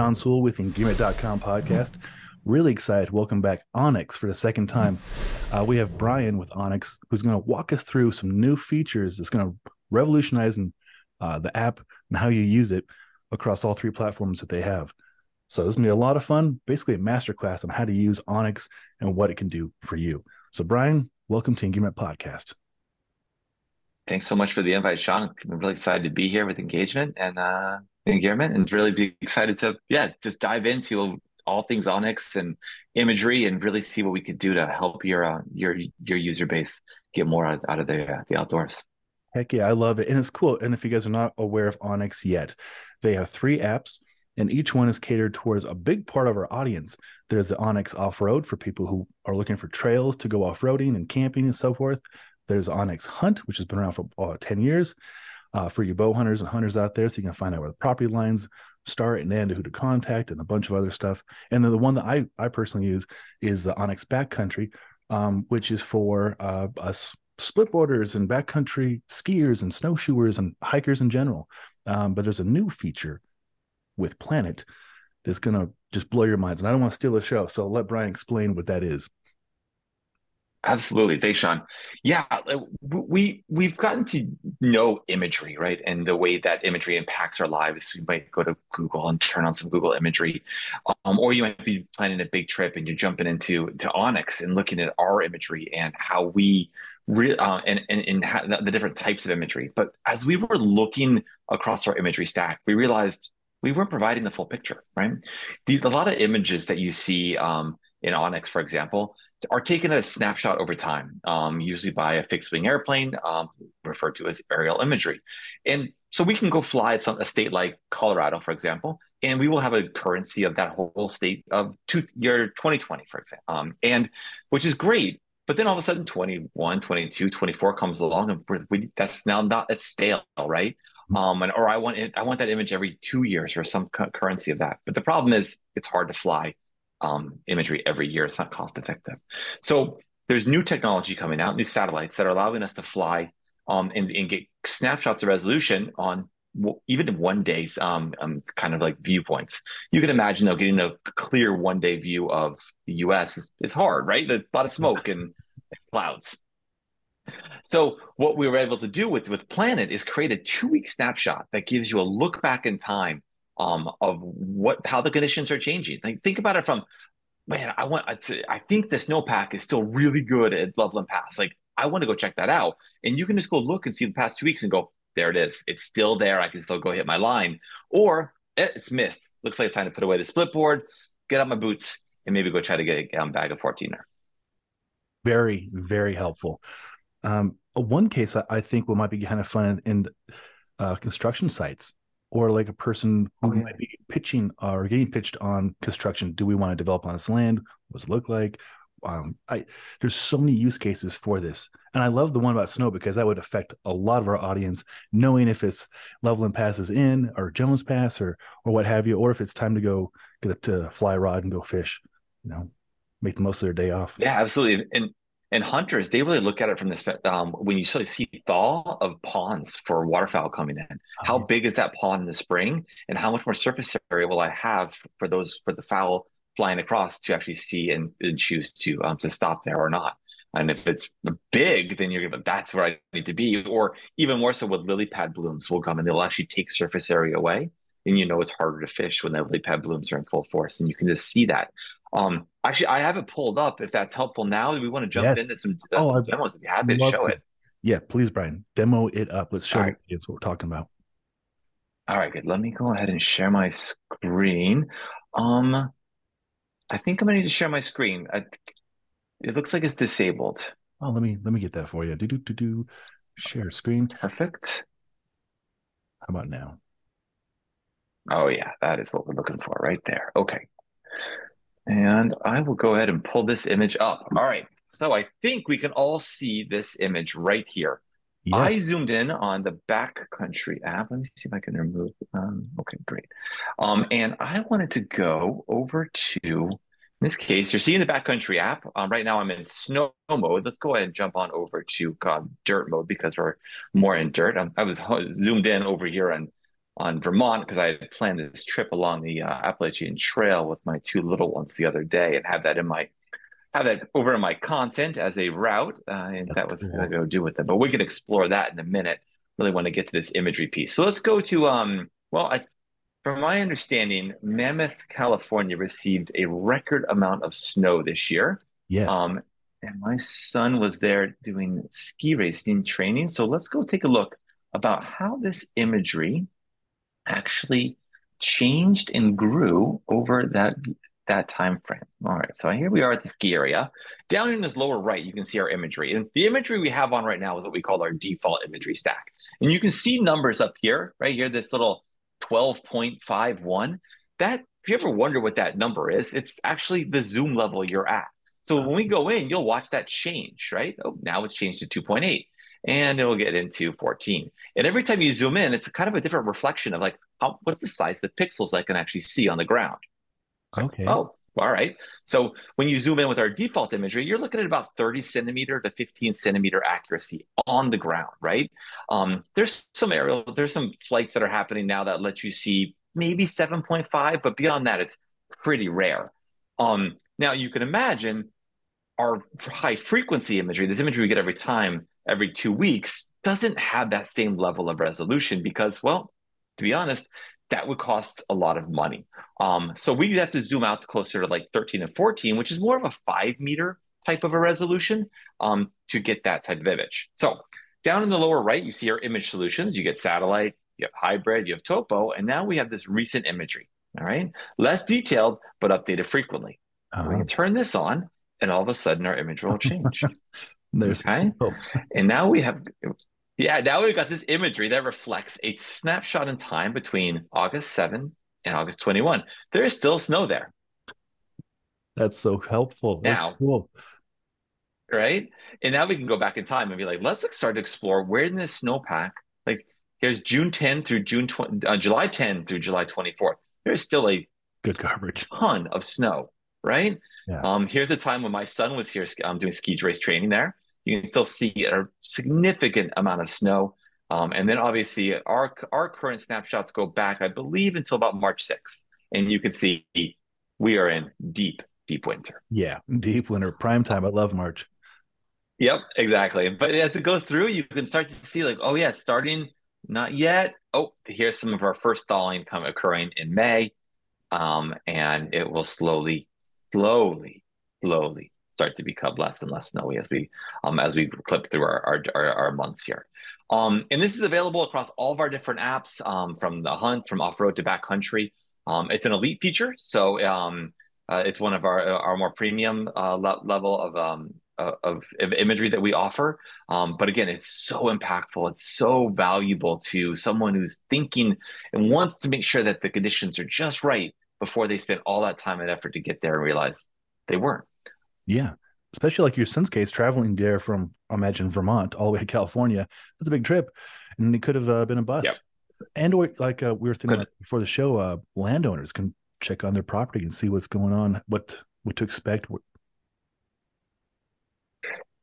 Sean Sewell with Engearment.com podcast. Really excited. Welcome back, onX for the second time. Uh, we have Brian with onX who's going to walk us through some new features that's going to revolutionize uh, the app and how you use it across all three platforms that they have. So this is going to be a lot of fun. Basically, a masterclass on how to use onX and what it can do for you. So, Brian, welcome to Engearment Podcast. Thanks so much for the invite, Sean. I'm really excited to be here with engagement and uh, engagement, and really be excited to yeah just dive into all things onX and imagery, and really see what we could do to help your uh, your your user base get more out, of the uh, the outdoors. Heck yeah, I love it, and it's cool. And if you guys are not aware of onX yet, they have three apps and each one is catered towards a big part of our audience. There's the onX Off Road for people who are looking for trails to go off roading and camping and so forth. There's onX Hunt, which has been around for uh, 10 years uh, for you bow hunters and hunters out there. So you can find out where the property lines start and end, who to contact, and a bunch of other stuff. And then the one that I, I personally use is the onX Backcountry, um, which is for uh, us splitboarders and backcountry skiers and snowshoers and hikers in general. Um, but there's a new feature with Planet that's going to just blow your minds. And I don't want to steal the show. So I'll let Brian explain what that is. Absolutely. Thanks, Sean. Yeah, uh, we we've gotten to know imagery, right? And the way that imagery impacts our lives. You might go to Google and turn on some Google imagery. Um, or you might be planning a big trip and you're jumping into to onX and looking at our imagery and how we re- uh, and, and, and the different types of imagery. But as we were looking across our imagery stack, we realized we weren't providing the full picture, right? The, a lot of images that you see um, in onX, for example, are taken as a snapshot over time, um, usually by a fixed wing airplane, um, referred to as aerial imagery. And so we can go fly at some, a state like Colorado, for example, and we will have a currency of that whole state of two, year 2020, for example, um, and which is great. But then all of a sudden, 21, 22, 24 comes along, and we, that's now not that's stale, right? um, and or I want it, I want that image every two years or some currency of that. But the problem is it's hard to fly um, imagery every year. It's not cost effective. So there's new technology coming out, new satellites that are allowing us to fly um, and, and get snapshots of resolution on even one day's um, um, kind of like viewpoints. You can imagine though getting a clear one day view of the U.S. is, is hard, right? There's a lot of smoke and clouds. So what we were able to do with with Planet is create a two week snapshot that gives you a look back in time um, of what how the conditions are changing. Think about it from man, I want I think the snowpack is still really good at Loveland Pass. Like I want to go check that out, and you can just go look and see the past two weeks and go there it is. It's still there. I can still go hit my line, or eh, it's missed. Looks like it's time to put away the split board, get out my boots, and maybe go try to get a bag of 14er. Very, very helpful. Um, one case I, I, think what might be kind of fun in, in uh, construction sites or like a person who okay. might be pitching or getting pitched on construction. Do we want to develop on this land? What does it look like? Um, I there's so many use cases for this, and I love the one about snow because that would affect a lot of our audience, knowing if it's Loveland passes in or Jones Pass or or what have you, or if it's time to go get a to fly rod and go fish. You know, make the most of their day off. Yeah, absolutely. And and hunters they really look at it from this um, when you sort of see thaw of ponds for waterfowl coming in. How uh-huh. big is that pond in the spring? And how much more surface area will i have for those for the fowl flying across to actually see and, and choose to um, to stop there or not? And if it's big then you're gonna that's where i need to be. Or even more so with lily pad blooms will come and they'll actually take surface area away. And you know it's harder to fish when the lily pad blooms are in full force and you can just see that um, actually, I have it pulled up. If that's helpful now, do we want to jump yes. into some, uh, oh, some demos? If you happy to show it. Yeah, please, Brian, demo it up. Let's show right. it's what we're talking about. All right, good. Let me go ahead and share my screen. Um, I think I'm gonna need to share my screen. I, it looks like it's disabled. Oh, let me let me get that for you. Do do do do. Share screen. Perfect. How about now? Oh yeah, that is what we're looking for right there. Okay. And I will go ahead and pull this image up. All right. So I think we can all see this image right here. Yeah. I zoomed in on the backcountry app. Let me see if I can remove. Um, okay, great. Um, and I wanted to go over to, in this case, you're seeing the backcountry app. Um, right now I'm in snow mode. Let's go ahead and jump on over to uh, dirt mode because we're more in dirt. Um, I was zoomed in over here on on Vermont because I had planned this trip along the uh, Appalachian Trail with my two little ones the other day and have that in my have that over in my content as a route, uh, and That's that was cool. going to go do with it. But we can explore that in a minute. Really want to get to this imagery piece. So let's go to um. Well, I, from my understanding, Mammoth, California received a record amount of snow this year. Yes. Um, and my son was there doing ski racing training. So let's go take a look about how this imagery actually changed and grew over that that time frame. All right, so here we are at the ski area. Down in this lower right, you can see our imagery. And the imagery we have on right now is what we call our default imagery stack. And you can see numbers up here, right here, this little 12.51. That, if you ever wonder what that number is, it's actually the zoom level you're at. So when we go in, you'll watch that change, right? Oh, now it's changed to 2.8 and it'll get into 14. And every time you zoom in, it's kind of a different reflection of like, how, what's the size of the pixels I can actually see on the ground? okay. oh, all right. So when you zoom in with our default imagery, you're looking at about 30 centimeter to 15 centimeter accuracy on the ground, right? Um, there's some aerial, there's some flights that are happening now that let you see maybe 7.5, but beyond that, it's pretty rare. Um, now you can imagine our high frequency imagery, this imagery we get every time, every two weeks, doesn't have that same level of resolution because, well, to be honest, that would cost a lot of money. Um, so we have to zoom out to closer to like 13 and 14, which is more of a five meter type of a resolution um, to get that type of image. So down in the lower right, you see our image solutions. You get satellite, you have hybrid, you have topo, and now we have this recent imagery. All right, less detailed, but updated frequently. Uh-huh. We can turn this on, and all of a sudden our image will change. There's okay, and now we have yeah, now we've got this imagery that reflects a snapshot in time between August 7 and August 21. There is still snow there. That's so helpful. That's now, cool. Right? And now we can go back in time and be like, let's start to explore where in this snowpack, like here's June 10 through June 20, uh, July 10 through July 24th. There's still a good coverage ton of snow, right? Yeah. Um, here's the time when my son was here um, doing ski race training there you can still see a significant amount of snow. Um, and then obviously our our current snapshots go back, I believe, until about March 6th. And you can see we are in deep, deep winter. Yeah, deep winter, prime time. I love March. Yep, exactly. But as it goes through, you can start to see like, oh yeah, starting not yet. Oh, here's some of our first thawing come occurring in May. Um, and it will slowly, slowly, slowly start to become less and less snowy as we um, as we clip through our our, our, our months here. Um, and this is available across all of our different apps, um, from the hunt, from off road to backcountry. Um, it's an elite feature, so um, uh, it's one of our our more premium uh, le- level of um, of, of, imagery that we offer. Um, but again, it's so impactful. It's so valuable to someone who's thinking and wants to make sure that the conditions are just right before they spend all that time and effort to get there and realize they weren't. Yeah. Especially like your son's case, traveling there from, imagine, Vermont all the way to California. That's a big trip. And it could have uh, been a bust. Yep. And or like uh, we were thinking before the show, uh, landowners can check on their property and see what's going on, what what to expect.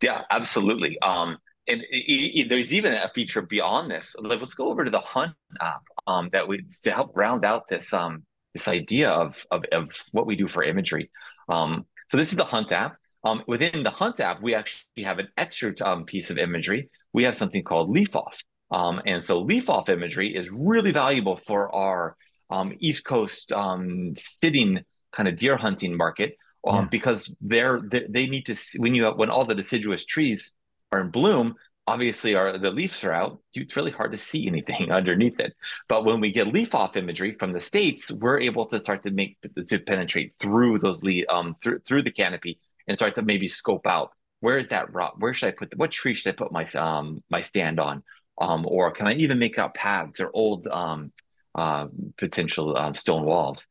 Yeah, absolutely. Um, and it, it, there's even a feature beyond this. Let's go over to the Hunt app um, that we to help round out this um, this idea of, of, of what we do for imagery. Um, so this is the Hunt app. Um, within the Hunt app, we actually have an extra um, piece of imagery. We have something called leaf off. Um, and so leaf off imagery is really valuable for our um, East Coast um, sitting kind of deer hunting market yeah. because they're, they, they need to see, when you have, when all the deciduous trees are in bloom, obviously our the leaves are out. It's really hard to see anything underneath it. But when we get leaf off imagery from the states we're able to start to make to penetrate through those leaf um through through the canopy and start to maybe scope out where is that rock? Where should i put the, what tree should i put my um my stand on? Um or can i even make out paths or old um uh potential um, stone walls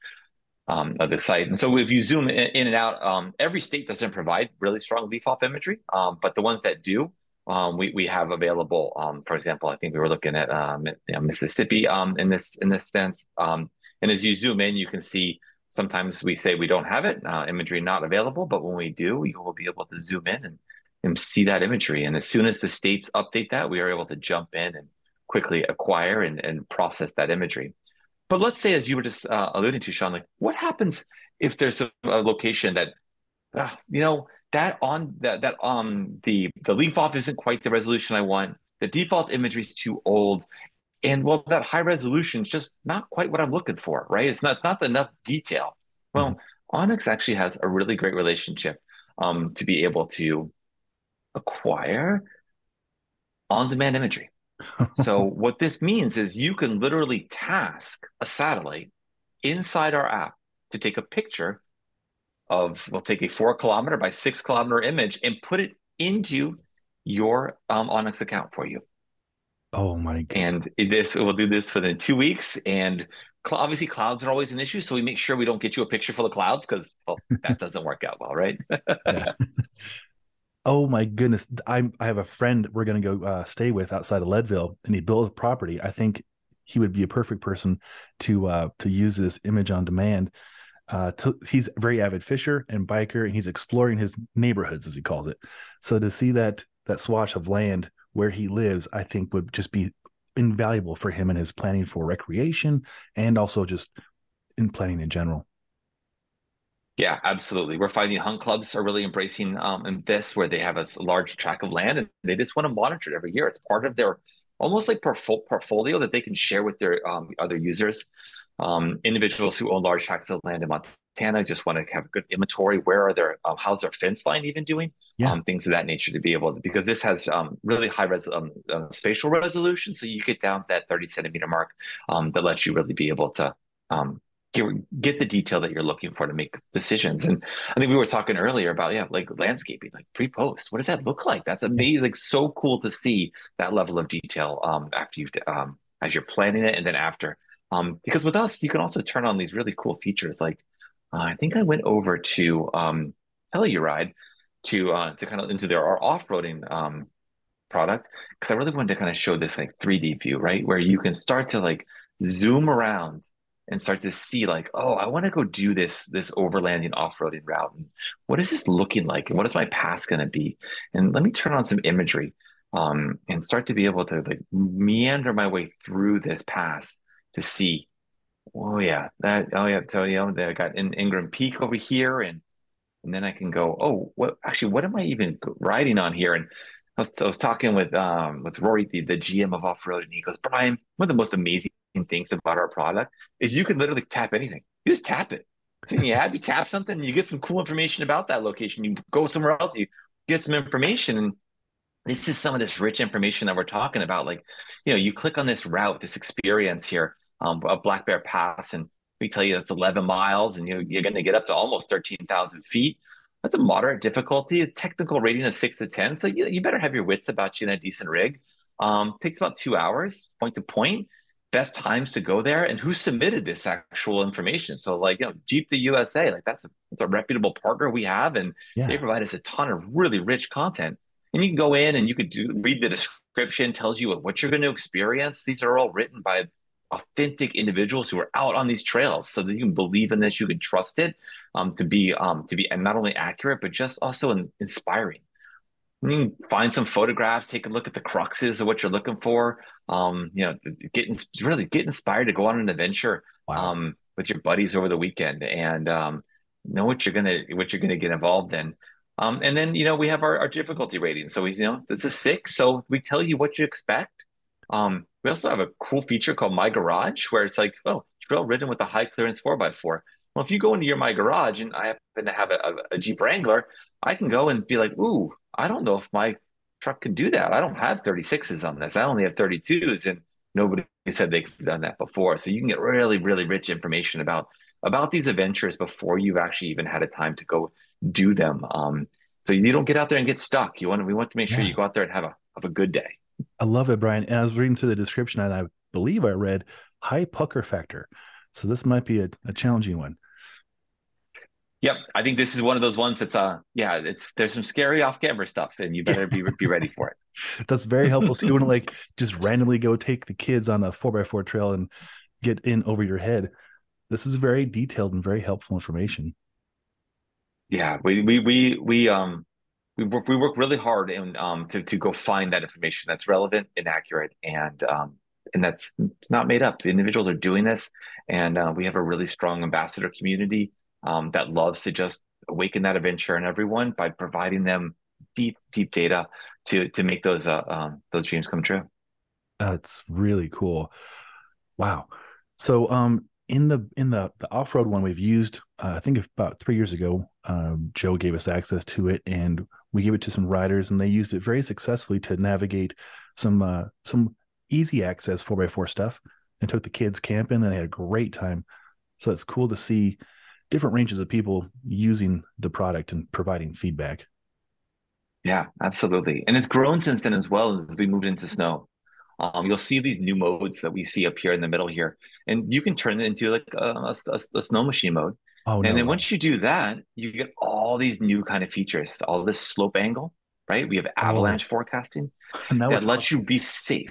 um, of the site. And so if you zoom in, in and out, um, every state doesn't provide really strong leaf off imagery, um, but the ones that do, um, we we have available. Um, for example, I think we were looking at um, you know, Mississippi um, in this in this sense. Um, and as you zoom in, you can see sometimes we say we don't have it, uh, imagery not available, but when we do, you will be able to zoom in and, and see that imagery. And as soon as the states update that, we are able to jump in and quickly acquire and, and process that imagery. But let's say, as you were just uh, alluding to, Sean, like what happens if there's a, a location that, uh, you know, that on that that um the the leaf off isn't quite the resolution I want. The default imagery is too old, and well, that high resolution is just not quite what I'm looking for, right? It's not it's not enough detail. Well, mm-hmm. onX actually has a really great relationship um, to be able to acquire on-demand imagery. so what this means is you can literally task a satellite inside our app to take a picture of we'll take a four kilometer by six kilometer image and put it into your um, onX account for you. Oh my god! And this we'll do this within two weeks. And obviously, clouds are always an issue, so we make sure we don't get you a picture full of clouds because well, that doesn't work out well, right? Oh my goodness! I I have a friend we're gonna go uh, stay with outside of Leadville, and he built a property. I think he would be a perfect person to uh, to use this image on demand. Uh, to, he's a very avid fisher and biker, and he's exploring his neighborhoods, as he calls it. So to see that that swash of land where he lives, I think would just be invaluable for him in his planning for recreation and also just in planning in general. Yeah, absolutely. We're finding hunt clubs are really embracing um, this, where they have a large tract of land and they just want to monitor it every year. It's part of their almost like portfolio that they can share with their um, other users. Um, individuals who own large tracts of land in Montana just want to have a good inventory. Where are their um, how's their fence line even doing? Yeah. Um, things of that nature to be able to because this has um, really high res um, uh, spatial resolution, so you get down to that thirty centimeter mark um, that lets you really be able to um, get, get the detail that you're looking for to make decisions. And I think we were talking earlier about yeah, like landscaping, like pre-post. What does that look like? That's amazing. Like so cool to see that level of detail um, after you've um, as you're planning it, and then after. Um, because with us, you can also turn on these really cool features. Like uh, I think I went over to um, Telluride to uh, to kind of into their our off-roading um, product because I really wanted to kind of show this like 3D view, right, where you can start to like zoom around and start to see like, oh, I want to go do this this overlanding off-roading route. And what is this looking like? And what is my path going to be? And let me turn on some imagery um, and start to be able to like meander my way through this pass to see. Oh yeah, that oh yeah, so you know, I got in Ingram Peak over here, and and then I can go. Oh, what actually? What am I even riding on here? And I was, I was talking with um with Rory, the, the GM of off road, and he goes, Brian, one of the most amazing things about our product is you can literally tap anything. You just tap it. It's the app, you tap something, you get some cool information about that location. You go somewhere else, you get some information. And this is some of this rich information that we're talking about. Like, you know, you click on this route, this experience here, um, a Black Bear Pass, and we tell you it's 11 miles and you you're going to get up to almost 13,000 feet. That's a moderate difficulty, a technical rating of six to 10. So you, you better have your wits about you in a decent rig. Um, takes about two hours point to point best times to go there and who submitted this actual information. So like, you know, Jeep the USA, like that's a, that's a reputable partner we have. And yeah. they provide us a ton of really rich content. And you can go in and you could do, read the description, tells you what you're going to experience. These are all written by authentic individuals who are out on these trails so that you can believe in this, you can trust it um, to be, um, to be and not only accurate, but just also in, inspiring. You can find some photographs, take a look at the cruxes of what you're looking for. Um, you know, get really get inspired to go on an adventure wow. um, with your buddies over the weekend and um, know what you're gonna what you're gonna get involved in. Um, and then you know we have our, our difficulty rating. So we you know this is six, so we tell you what you expect. Um, we also have a cool feature called My Garage, where it's like, oh, trail ridden with a high clearance four x four. Well, if you go into your My Garage and I happen to have a, a, Jeep Wrangler, I can go and be like, ooh, I don't know if my truck can do that. I don't have 36s on this. I only have 32s, and nobody said they could have done that before. So you can get really, really rich information about about these adventures before you've actually even had a time to go do them. Um, so you don't get out there and get stuck. You want to, we want to make sure yeah. you go out there and have a have a good day. I love it, Brian. And I was reading through the description, and I believe I read high pucker factor. So this might be a, a challenging one. Yep, I think this is one of those ones that's uh yeah, it's there's some scary off camera stuff, and you better be be ready for it. That's very helpful. So you want to like just randomly go take the kids on a four by four trail and get in over your head. This is very detailed and very helpful information. Yeah, we we we we um we work we work really hard and um to to go find that information that's relevant and accurate and um and that's not made up. The individuals are doing this, and uh, we have a really strong ambassador community um, that loves to just awaken that adventure in everyone by providing them deep, deep data to to make those uh, um, those dreams come true. That's really cool. Wow. So, um, in the in the the off road one we've used, uh, I think about three years ago, um, Joe gave us access to it, and we gave it to some riders, and they used it very successfully to navigate some uh, some easy access four x four stuff, and took the kids camping, and they had a great time. So it's cool to see different ranges of people using the product and providing feedback. Yeah, absolutely, and it's grown since then as well as we moved into snow. Um, you'll see these new modes that we see up here in the middle here, and you can turn it into like a, a, a snow machine mode. Oh, and no. then once you do that, you get all these new kind of features, all this slope angle, right? We have oh. avalanche oh. forecasting that lets you be safe.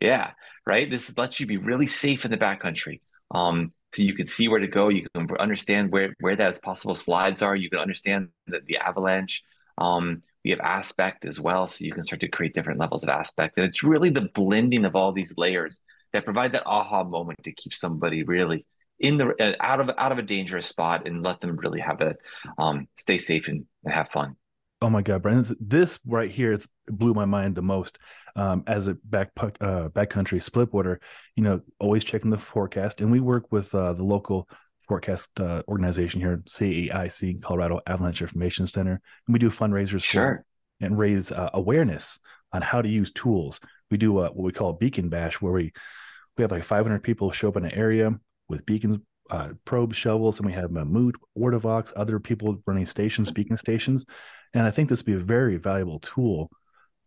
Yeah, right. This lets you be really safe in the backcountry. Um, so you can see where to go. You can understand where where those possible slides are. You can understand the, the avalanche. Um, we have aspect as well, so you can start to create different levels of aspect. And it's really the blending of all these layers that provide that aha moment to keep somebody really in the uh, out of out of a dangerous spot and let them really have a um, stay safe and, and have fun. Oh my God, Brandon! This right here, it's it blew my mind the most. Um, as a back uh, backcountry splitboarder, you know, always checking the forecast, and we work with uh, the local forecast uh, organization here, CAIC, Colorado Avalanche Information Center, and we do fundraisers sure. and raise uh, awareness on how to use tools. We do uh, what we call a beacon bash, where we we have like 500 people show up in an area with beacons, uh, probes, shovels, and we have Moot, Ortovox, other people running stations, beacon stations, and I think this would be a very valuable tool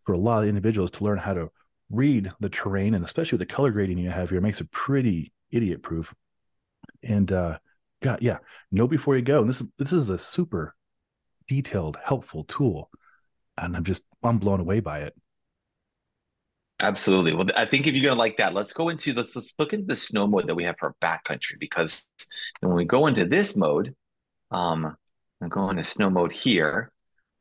for a lot of individuals to learn how to read the terrain, and especially with the color grading you have here, makes it pretty idiot proof. And uh, God, yeah, know before you go. And this this is a super detailed, helpful tool, and I'm just I'm blown away by it. Absolutely. Well, I think if you're gonna like that, let's go into let's let's look into the snow mode that we have for backcountry because when we go into this mode, um, I'm going to snow mode here.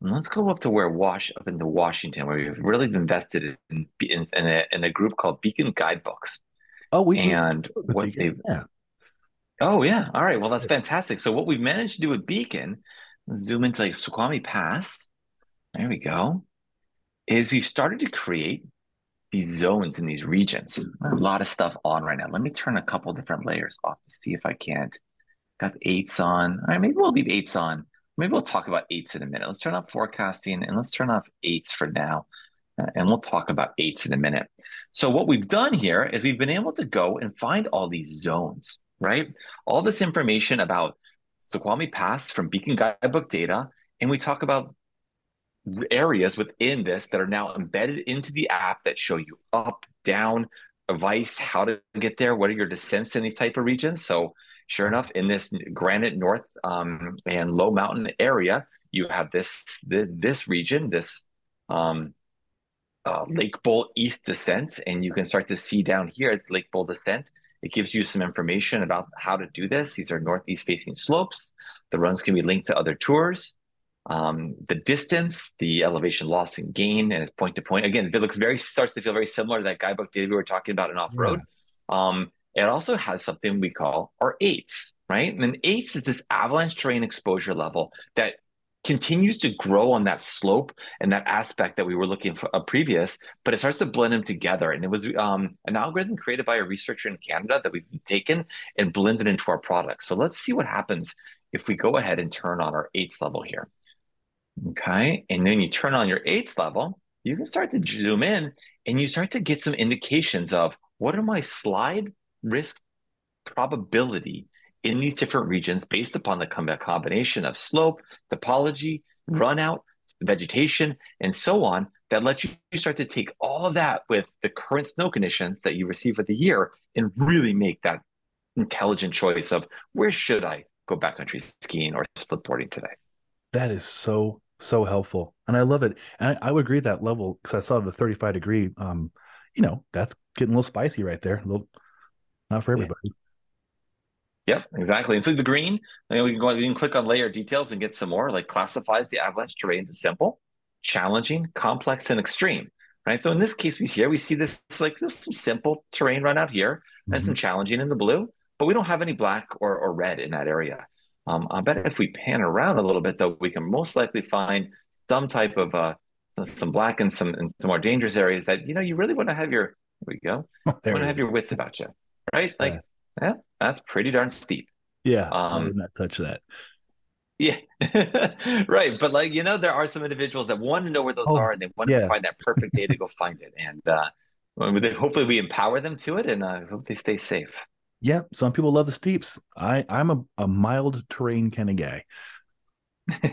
And let's go up to where Wash up into Washington, where we've really invested in in, in, a, in a group called Beacon Guidebooks. Oh, we and what they yeah. Oh yeah. All right. Well, that's fantastic. So what we've managed to do with Beacon, zoom into like Snoqualmie Pass. There we go. Is we've started to create these zones in these regions. A lot of stuff on right now. Let me turn a couple different layers off to see if I can't. Got ATES on. All right, maybe we'll leave ATES on. Maybe we'll talk about ATES in a minute. Let's turn off forecasting and let's turn off ATES for now. Uh, and we'll talk about ATES in a minute. So what we've done here is we've been able to go and find all these zones right? All this information about Snoqualmie Pass from Beacon Guidebook data, and we talk about areas within this that are now embedded into the app that show you up, down, advice, how to get there, what are your descents in these type of regions. So sure enough, in this Granite North um, and Low Mountain area, you have this this, this region, this um, uh, Lake Bull East descent, and you can start to see down here at Lake Bull descent it gives you some information about how to do this. These are northeast facing slopes. The runs can be linked to other tours. Um, the distance, the elevation loss and gain, and it's point to point. Again, it looks very starts to feel very similar to that guidebook data we were talking about in off road. Yeah. Um, it also has something we call our ATES, right? And ATES is this avalanche terrain exposure level that continues to grow on that slope and that aspect that we were looking for a uh, previous, but it starts to blend them together. And it was um, an algorithm created by a researcher in Canada that we've taken and blended into our product. So let's see what happens if we go ahead and turn on our ATES level here. Okay. And then you turn on your eighth level, you can start to zoom in and you start to get some indications of what are my slide risk probability in these different regions based upon the combination of slope, topology, mm-hmm. runout, vegetation, and so on that lets you start to take all of that with the current snow conditions that you receive for the year and really make that intelligent choice of where should I go backcountry skiing or splitboarding today. That is so so helpful, and I love it. And I, I would agree that level because I saw the 35 degree. Um, you know, that's getting a little spicy right there. A little, not for everybody. Yeah. Yep, exactly. And so the green, you know, we can go, we can click on layer details and get some more. Like classifies the avalanche terrain as simple, challenging, complex, and extreme. right? So in this case, we here we see this like there's some simple terrain run out here mm-hmm. and some challenging in the blue, but we don't have any black or, or red in that area. Um, I bet if we pan around a little bit, though, we can most likely find some type of uh, some, some black and some and some more dangerous areas that you know you really want to have your there we go. You want to have your wits about you, right? Like, yeah. yeah, that's pretty darn steep. Yeah, um, I did not touch that. Yeah, right. But like you know, there are some individuals that want to know where those oh, are, and they want yeah. to find that perfect day to go find it. And uh, hopefully, we empower them to it, and I uh, hope they stay safe. Yeah, some people love the steeps. I I'm a, a mild terrain kind of guy.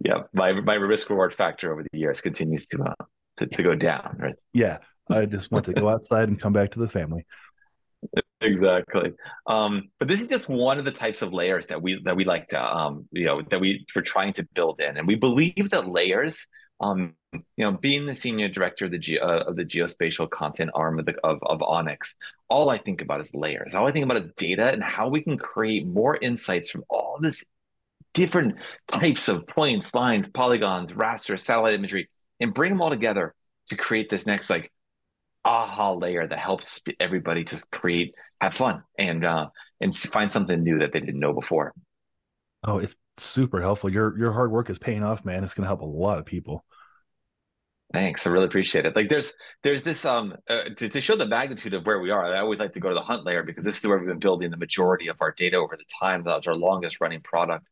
yeah, my my risk reward factor over the years continues to uh to, to go down. Right. Yeah, I just want to go outside and come back to the family. Exactly. Um, but this is just one of the types of layers that we that we like to um, you know that we we're trying to build in, and we believe that layers um, you know, being the senior director of the Ge- uh, of the geospatial content arm of, the, of of onX, all I think about is layers. All I think about is data and how we can create more insights from all this different types of points, lines, polygons, raster, satellite imagery, and bring them all together to create this next like aha layer that helps everybody just create, have fun, and uh, and find something new that they didn't know before. Oh, it's super helpful. Your your hard work is paying off, man. It's going to help a lot of people. Thanks. I really appreciate it. Like there's there's this um uh, to, to show the magnitude of where we are. I always like to go to the hunt layer because this is where we've been building the majority of our data over the time. That's our longest running product.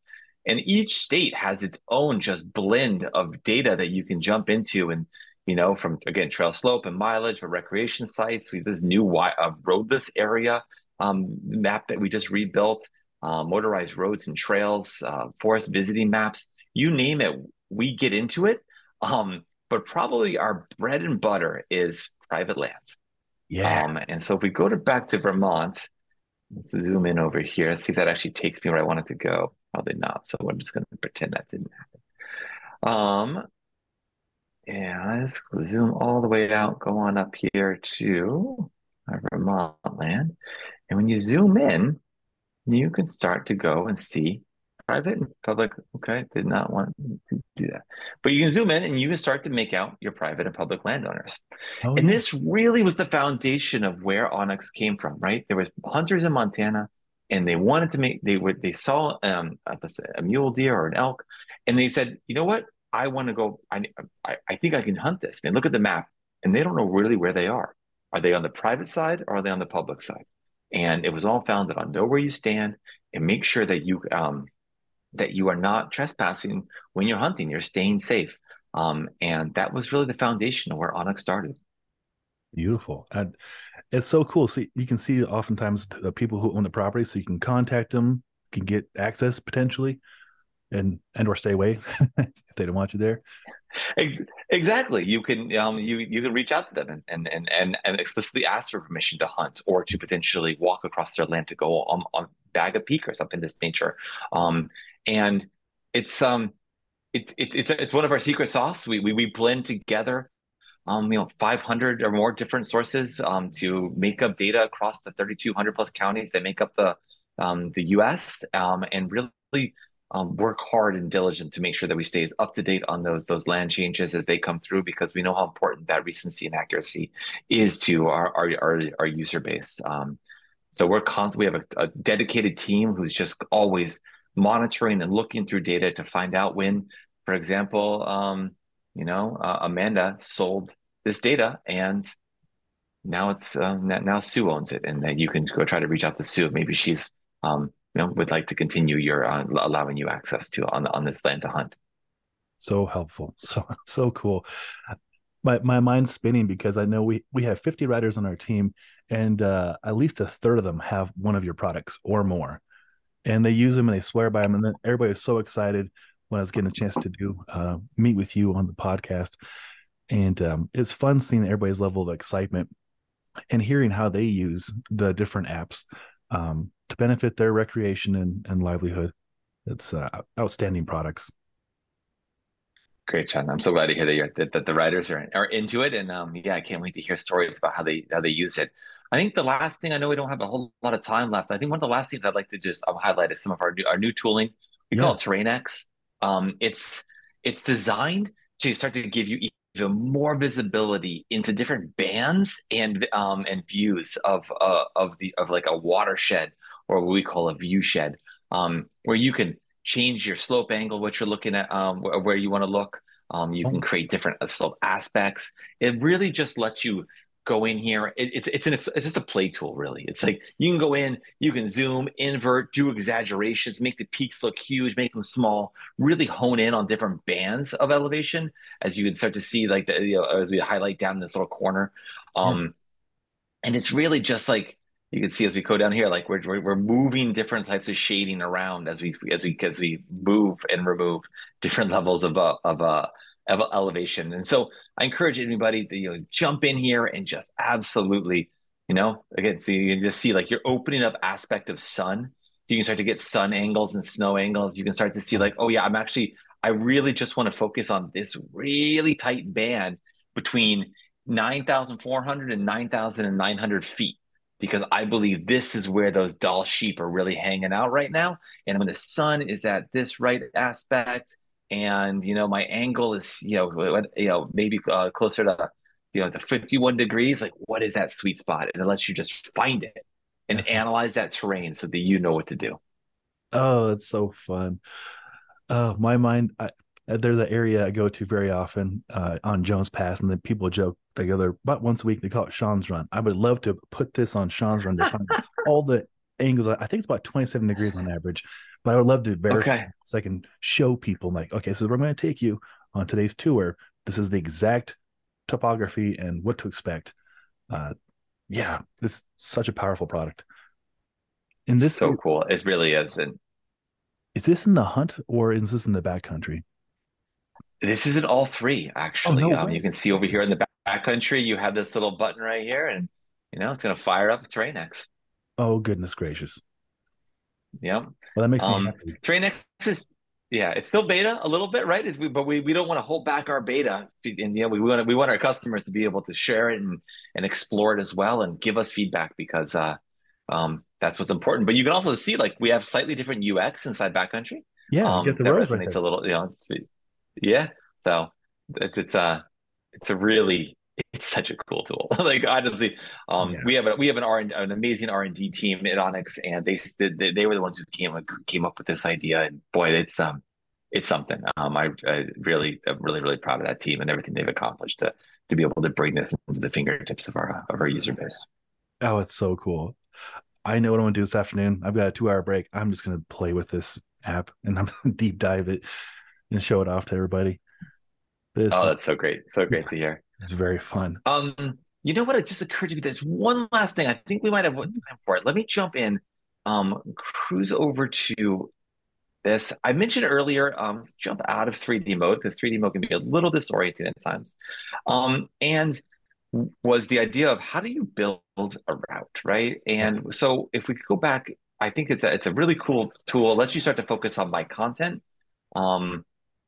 And each state has its own just blend of data that you can jump into and you know, from again trail slope and mileage, but recreation sites. We have this new uh, roadless area um, map that we just rebuilt, uh, motorized roads and trails, uh, forest visiting maps. You name it, we get into it. Um, but probably our bread and butter is private lands. Yeah. Um, and so if we go to back to Vermont, let's zoom in over here. see if that actually takes me where I wanted to go. Probably not. So I'm just going to pretend that didn't happen. Um, yeah, let's zoom all the way out, go on up here to our Vermont land. And when you zoom in, you can start to go and see private and public. Okay, did not want to do that. But you can zoom in and you can start to make out your private and public landowners. Oh, and yeah. this really was the foundation of where onX came from, right? There was hunters in Montana and they wanted to make, they were, they saw um, a, a mule deer or an elk and they said, you know what? I want to go. I, I, I think I can hunt this. They look at the map and they don't know really where they are. Are they on the private side or are they on the public side? And it was all founded on know where you stand and make sure that you um, that you are not trespassing when you're hunting. You're staying safe. Um, and that was really the foundation of where onX started. Beautiful. And it's so cool. See, you can see oftentimes the people who own the property, so you can contact them, can get access potentially and and or stay away if they don't want you there exactly you can um you you can reach out to them and and and and, and explicitly ask for permission to hunt or to potentially walk across their land to go on, on bag a peak or something this nature um and it's um it's it's it's, one of our secret sauce we we, we blend together um, you know, 500 or more different sources um, to make up data across the 3,200 plus counties that make up the um, the U.S. Um, and really um, work hard and diligent to make sure that we stay as up to date on those those land changes as they come through because we know how important that recency and accuracy is to our our our, our user base. Um, so we're constantly we have a, a, dedicated team who's just always monitoring and looking through data to find out when, for example, um, you know, uh, Amanda sold this data and now it's um, now Sue owns it, and then you can go try to reach out to Sue. Maybe she's um, you know, would like to continue your uh, allowing you access to on on this land to hunt. So helpful, so so cool. My my mind's spinning because I know we we have 50 riders on our team, and uh, at least a third of them have one of your products or more, and they use them and they swear by them, and then everybody was so excited when I was getting a chance to do uh, meet with you on the podcast, and um, it's fun seeing everybody's level of excitement and hearing how they use the different apps um, to benefit their recreation and, and livelihood. It's uh, outstanding products. Great, Sean. I'm so glad to hear that, that, that the writers are, are into it. And um, yeah, I can't wait to hear stories about how they how they use it. I think the last thing I know we don't have a whole lot of time left. I think one of the last things I'd like to just um, highlight is some of our new our new tooling. We yeah. call it TerrainX. Um, it's it's designed to start to give you even more visibility into different bands and um, and views of uh, of the of like a watershed or what we call a view shed, um, where you can change your slope angle, what you're looking at, um, where you want to look. Um, you can oh. create different uh, slope aspects. It really just lets you go in here. It, it's it's an it's just a play tool, really. It's like you can go in, you can zoom, invert, do exaggerations, make the peaks look huge, make them small, really hone in on different bands of elevation, as you can start to see, like the, you know, as we highlight down in this little corner. Um, And it's really just like you can see as we go down here, like we're, we're moving different types of shading around as we as we as we move and remove different levels of uh, of uh, elevation. And so I encourage anybody to you know jump in here and just absolutely, you know, again, so you can just see like you're opening up aspect of sun. So you can start to get sun angles and snow angles. You can start to see like, oh yeah, I'm actually I really just want to focus on this really tight band between 9,400 and 9,900 feet because I believe this is where those Dall sheep are really hanging out right now. And when the sun is at this right aspect, and you know my angle is you know you know maybe uh, closer to you know the 51 degrees like what is that sweet spot and it lets you just find it and that's analyze that terrain so that you know what to do oh that's so fun uh my mind I, there's an area I go to very often uh, on Jones Pass, and then people joke they go there about once a week. They call it Sean's Run. I would love to put this on Sean's Run to find all the angles. I think it's about 27 degrees on average. But I would love to verify okay. so I can show people like, okay, so we're going to take you on today's tour. This is the exact topography and what to expect. Uh, yeah, it's such a powerful product. And this so cool. It really is. And is this in the hunt or is this in the backcountry? This is in all three, actually. Oh, no um, you can see over here in the backcountry, you have this little button right here, and you know it's going to fire up Terrain-X. Oh goodness gracious! Yeah. Well, that makes me um, happy. Terrain-X is yeah, it's still beta a little bit, right? Is we but we, we don't want to hold back our beta, and you know we want we want our customers to be able to share it and and explore it as well and give us feedback because uh, um, that's what's important. But you can also see like we have slightly different UX inside backcountry. Yeah, um, get the that resonates right a little. You know, yeah. So it's it's a uh, it's a really it's such a cool tool. like honestly, um, yeah. we have a we have an R an amazing R and D team at onX, and they, they they were the ones who came came up with this idea. And boy, it's um it's something. Um, I, I really I'm really really proud of that team and everything they've accomplished to to be able to bring this into the fingertips of our of our user base. Oh, it's so cool. I know what I'm gonna do this afternoon. I've got a two hour break. I'm just gonna play with this app and I'm gonna deep dive it and show it off to everybody. This, oh, that's so great! So great to hear. It's very fun. Um, you know what? It just occurred to me. There's one last thing. I think we might have time for it. Let me jump in. Um, cruise over to this. I mentioned earlier. Um, jump out of 3D mode because 3D mode can be a little disorienting at times. Um, and was the idea of how do you build a route, right? And yes. so if we could go back, I think it's a it's a really cool tool. It lets you start to focus on my content. Um,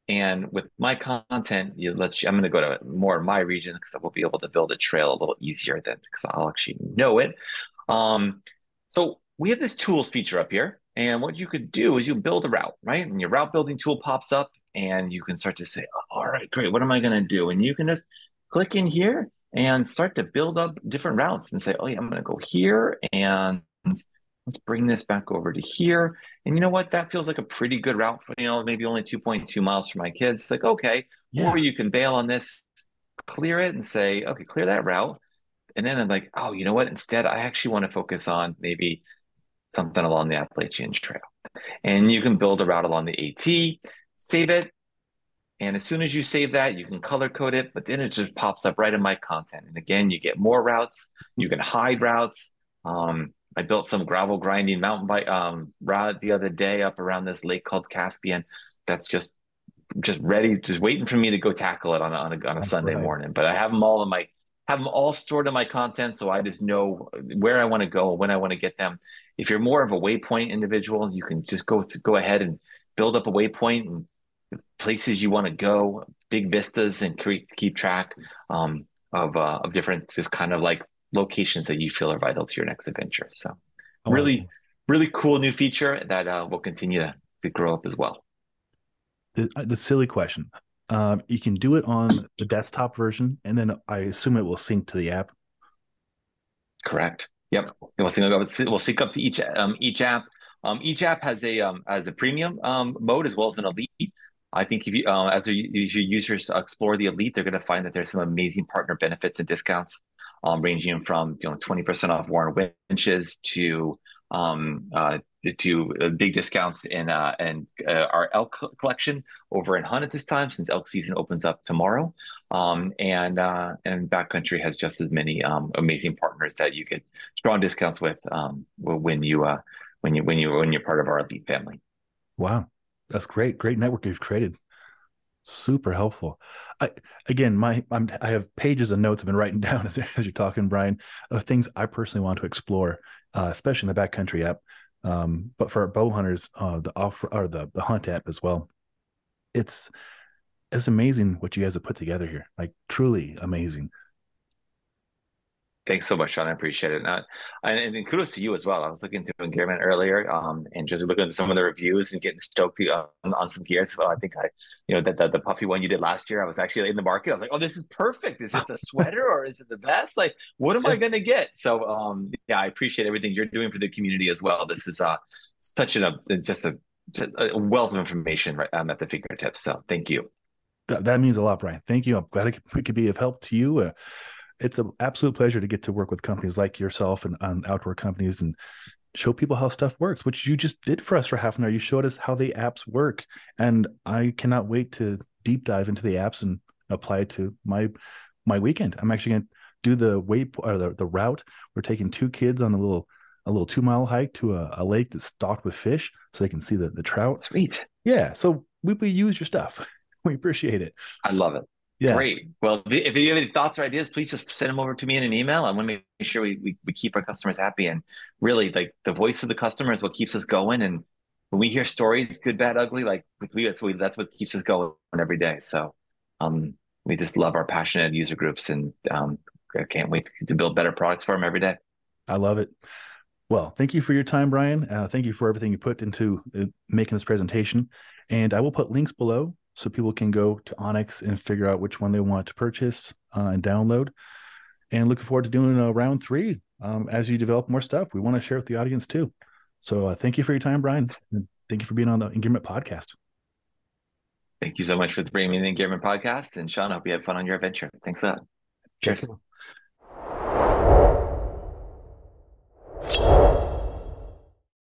and with my content, you let you, I'm going to go to more of my region because I will be able to build a trail a little easier than because I'll actually know it. Um, so we have this tools feature up here. And what you could do is you build a route, right? And your route building tool pops up and you can start to say, all right, great. What am I going to do? And you can just click in here and start to build up different routes and say, oh, yeah, I'm going to go here and let's bring this back over to here. And you know what? That feels like a pretty good route for, you know, maybe only 2.2 miles for my kids. It's like, okay, yeah. or you can bail on this, clear it and say, okay, clear that route. And then I'm like, oh, you know what? Instead, I actually want to focus on maybe something along the Appalachian Trail. And you can build a route along the AT, save it. And as soon as you save that, you can color code it, but then it just pops up right in my content. And again, you get more routes, you can hide routes. Um, I built some gravel grinding mountain bike um, rod the other day up around this lake called Caspian. That's just just ready, just waiting for me to go tackle it on a, on a, on a Sunday right. morning. But I have them all in my have them all stored in my content, so I just know where I want to go, when I want to get them. If you're more of a waypoint individual, you can just go to go ahead and build up a waypoint and places you want to go, big vistas, and keep keep track um, of uh, of different just kind of like locations that you feel are vital to your next adventure. So, oh, really, really cool new feature that uh, will continue to, to grow up as well. The, uh, the silly question Um, you can do it on the desktop version, and then I assume it will sync to the app. Correct. Yep. We'll sync up, we'll sync up to each um, each app. Um, each app has a um, has a premium um, mode as well as an elite. I think if you uh, as, a, as your users explore the elite, they're going to find that there's some amazing partner benefits and discounts, um, ranging from you know 20% off Warn winches to um, uh, to uh, big discounts in uh, and uh, our elk collection over in Hunt at this time, since elk season opens up tomorrow. Um, and uh, and Backcountry has just as many um, amazing partners that you get strong discounts with um, when you uh, when you when you when you're part of our elite family. Wow, that's great! Great network you've created. Super helpful. I again, my I'm, i have pages of notes I've been writing down as, as you're talking, Brian, of things I personally want to explore, uh, especially in the backcountry app. Um, but for bow hunters, uh, the off or the the hunt app as well. It's it's amazing what you guys have put together here. Like truly amazing. Thanks so much, Sean. I appreciate it. Uh, and, and, kudos to you as well. I was looking through Gearman earlier, um, and just looking at some of the reviews and getting stoked uh, on, on, some gears. Well, I think I, you know, that the, the, puffy one you did last year, I was actually in the market. I was like, oh, this is perfect. Is it the sweater or is it the vest? Like, what am I going to get? So, um, yeah, I appreciate everything you're doing for the community as well. This is uh, such an, uh, just a, a wealth of information right um, at the fingertips. So, thank you. That, that means a lot, Brian. Thank you. I'm glad we could be of help to you. Uh, it's an absolute pleasure to get to work with companies like yourself and outdoor companies and show people how stuff works, which you just did for us for half an hour. You showed us how the apps work, and I cannot wait to deep dive into the apps and apply it to my my weekend. I'm actually going to do the way or the, the route. We're taking two kids on a little a little two mile hike to a, a lake that's stocked with fish, so they can see the the trout. Sweet. Yeah. So we, we use your stuff. We appreciate it. I love it. Yeah. Great. Well, if you have any thoughts or ideas, please just send them over to me in an email. I want to make sure we, we, we keep our customers happy. And really, like the voice of the customer is what keeps us going. And when we hear stories, good, bad, ugly, like with we, that's what, that's what keeps us going every day. So um, we just love our passionate user groups and um, I can't wait to build better products for them every day. I love it. Well, thank you for your time, Brian. Uh, thank you for everything you put into uh, making this presentation. And I will put links below so people can go to onX and figure out which one they want to purchase uh, and download. And looking forward to doing a round three um, as you develop more stuff. We want to share with the audience too. So uh, thank you for your time, Brian. And thank you for being on the Engearment podcast. Thank you so much for bringing me the Engearment podcast. And Sean, I hope you have fun on your adventure. Thanks for that. Cheers.